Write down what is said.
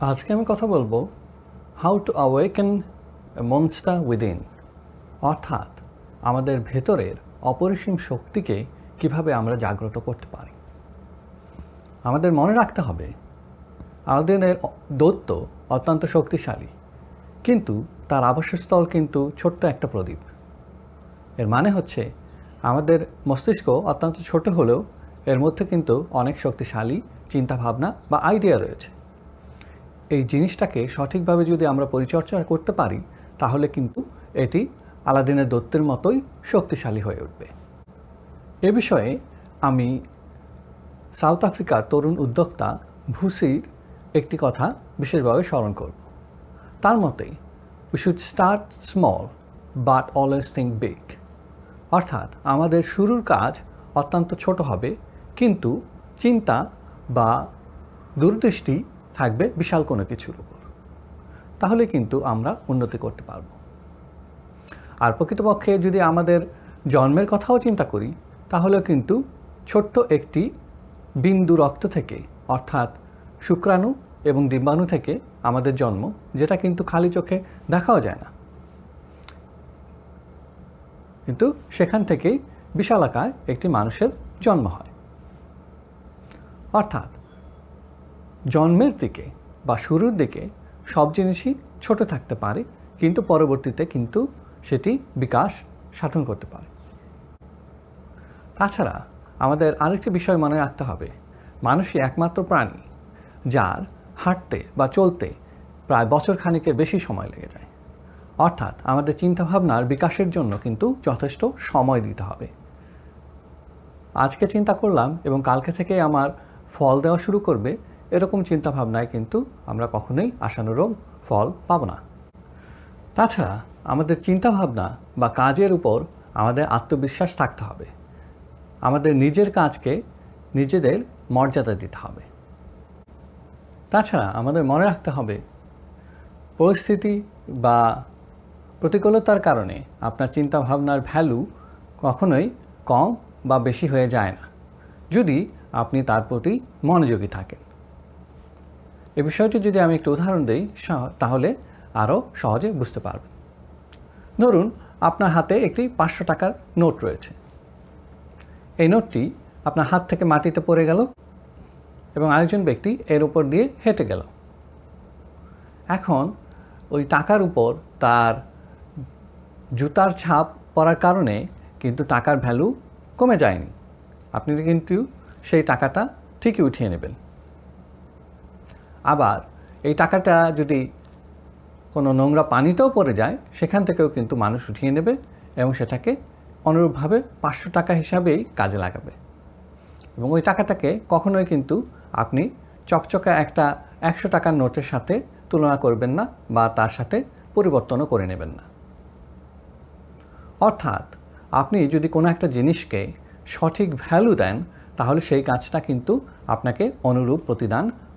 আজকে আমি কথা বলব how to awaken monster within অর্থাৎ আমাদের ভেতরের অপরিসীম শক্তিকে কীভাবে আমরা জাগ্রত করতে পারি। আমাদের মনে রাখতে হবে, আমাদের দৈত্য অত্যন্ত শক্তিশালী, কিন্তু তার আবাসস্থল কিন্তু ছোট্ট একটা প্রদীপ। এর মানে হচ্ছে আমাদের মস্তিষ্ক অত্যন্ত ছোট হলেও এর মধ্যে কিন্তু অনেক শক্তিশালী চিন্তাভাবনা বা আইডিয়া রয়েছে। এই জিনিসটাকে সঠিকভাবে যদি আমরা পরিচর্যা করতে পারি, তাহলে কিন্তু এটি আলাদিনের দত্তের মতোই শক্তিশালী হয়ে উঠবে। এ বিষয়ে আমি সাউথ আফ্রিকার তরুণ উদ্যোক্তা ভুসির একটি কথা বিশেষভাবে স্মরণ করব। তার মতে we should start small but always think big অর্থাৎ, আমাদের শুরুর কাজ অত্যন্ত ছোট হবে, কিন্তু চিন্তা বা দূরদৃষ্টি থাকবে বিশাল কোনো কিছুর উপর। তাহলে কিন্তু আমরা উন্নতি করতে পারব। আর প্রকৃতপক্ষে যদি আমাদের জন্মের কথাও চিন্তা করি তাহলে কিন্তু ছোট্ট একটি বিন্দু রক্ত থেকে, অর্থাৎ শুক্রাণু এবং ডিম্বাণু থেকে আমাদের জন্ম, যেটা কিন্তু খালি চোখে দেখাও যায় না। কিন্তু সেখান থেকেই বিশালাকায় একটি মানুষের জন্ম হয়। অর্থাৎ জন্মের দিকে বা শুরুর দিকে সব জিনিসই ছোট থাকতে পারে, কিন্তু পরবর্তীতে কিন্তু সেটি বিকাশ সাধন করতে পারে। তাছাড়া আমাদের আরেকটি বিষয় মনে রাখতে হবে, মানুষই একমাত্র প্রাণী যার হাঁটতে বা চলতে প্রায় বছর খানিকের বেশি সময় লেগে যায়। অর্থাৎ আমাদের চিন্তাভাবনার বিকাশের জন্য কিন্তু যথেষ্ট সময় দিতে হবে। আজকে চিন্তা করলাম এবং কালকে থেকে আমার ফল দেওয়া শুরু করবে এরকম চিন্তাভাবনায় কিন্তু আমরা কখনোই আশানুরূপ ফল পাব না। তাছাড়া আমাদের চিন্তাভাবনা বা কাজের উপর আমাদের আত্মবিশ্বাস থাকতে হবে। আমাদের নিজের কাজকে নিজেদের মর্যাদা দিতে হবে। তাছাড়া আমাদের মনে রাখতে হবে, পরিস্থিতি বা প্রতিকূলতার কারণে আপনার চিন্তাভাবনার ভ্যালু কখনোই কম বা বেশি হয়ে যায় না। যদি আপনি তার প্রতি মনোযোগী থাকেন। এ বিষয়টি যদি আমি একটু উদাহরণ দিই তাহলে আরও সহজে বুঝতে পারবেন। ধরুন, আপনার হাতে একটি পাঁচশো টাকার নোট রয়েছে। এই নোটটি আপনার হাত থেকে মাটিতে পড়ে গেল এবং আরেকজন ব্যক্তি এর উপর দিয়ে হেঁটে গেল। এখন ওই টাকার উপর তার জুতার ছাপ পড়ার কারণে কিন্তু টাকার ভ্যালু কমে যায়নি। আপনি কিন্তু সেই টাকাটা ঠিকই উঠিয়ে নেবেন। আবার এই টাকাটা যদি কোনো নোংরা পানিতেও পড়ে যায়, সেখান থেকেও কিন্তু মানুষ উঠিয়ে নেবে এবং সেটাকে অনুরূপভাবে পাঁচশো টাকা হিসাবেই কাজে লাগাবে। এবং ওই টাকাটাকে কখনোই কিন্তু আপনি চকচকা একটা একশো টাকার নোটের সাথে তুলনা করবেন না বা তার সাথে পরিবর্তনও করে নেবেন না। অর্থাৎ আপনি যদি কোনো একটা জিনিসকে সঠিক ভ্যালু দেন, তাহলে সেই কাজটা কিন্তু আপনাকে অনুরূপ প্রতিদান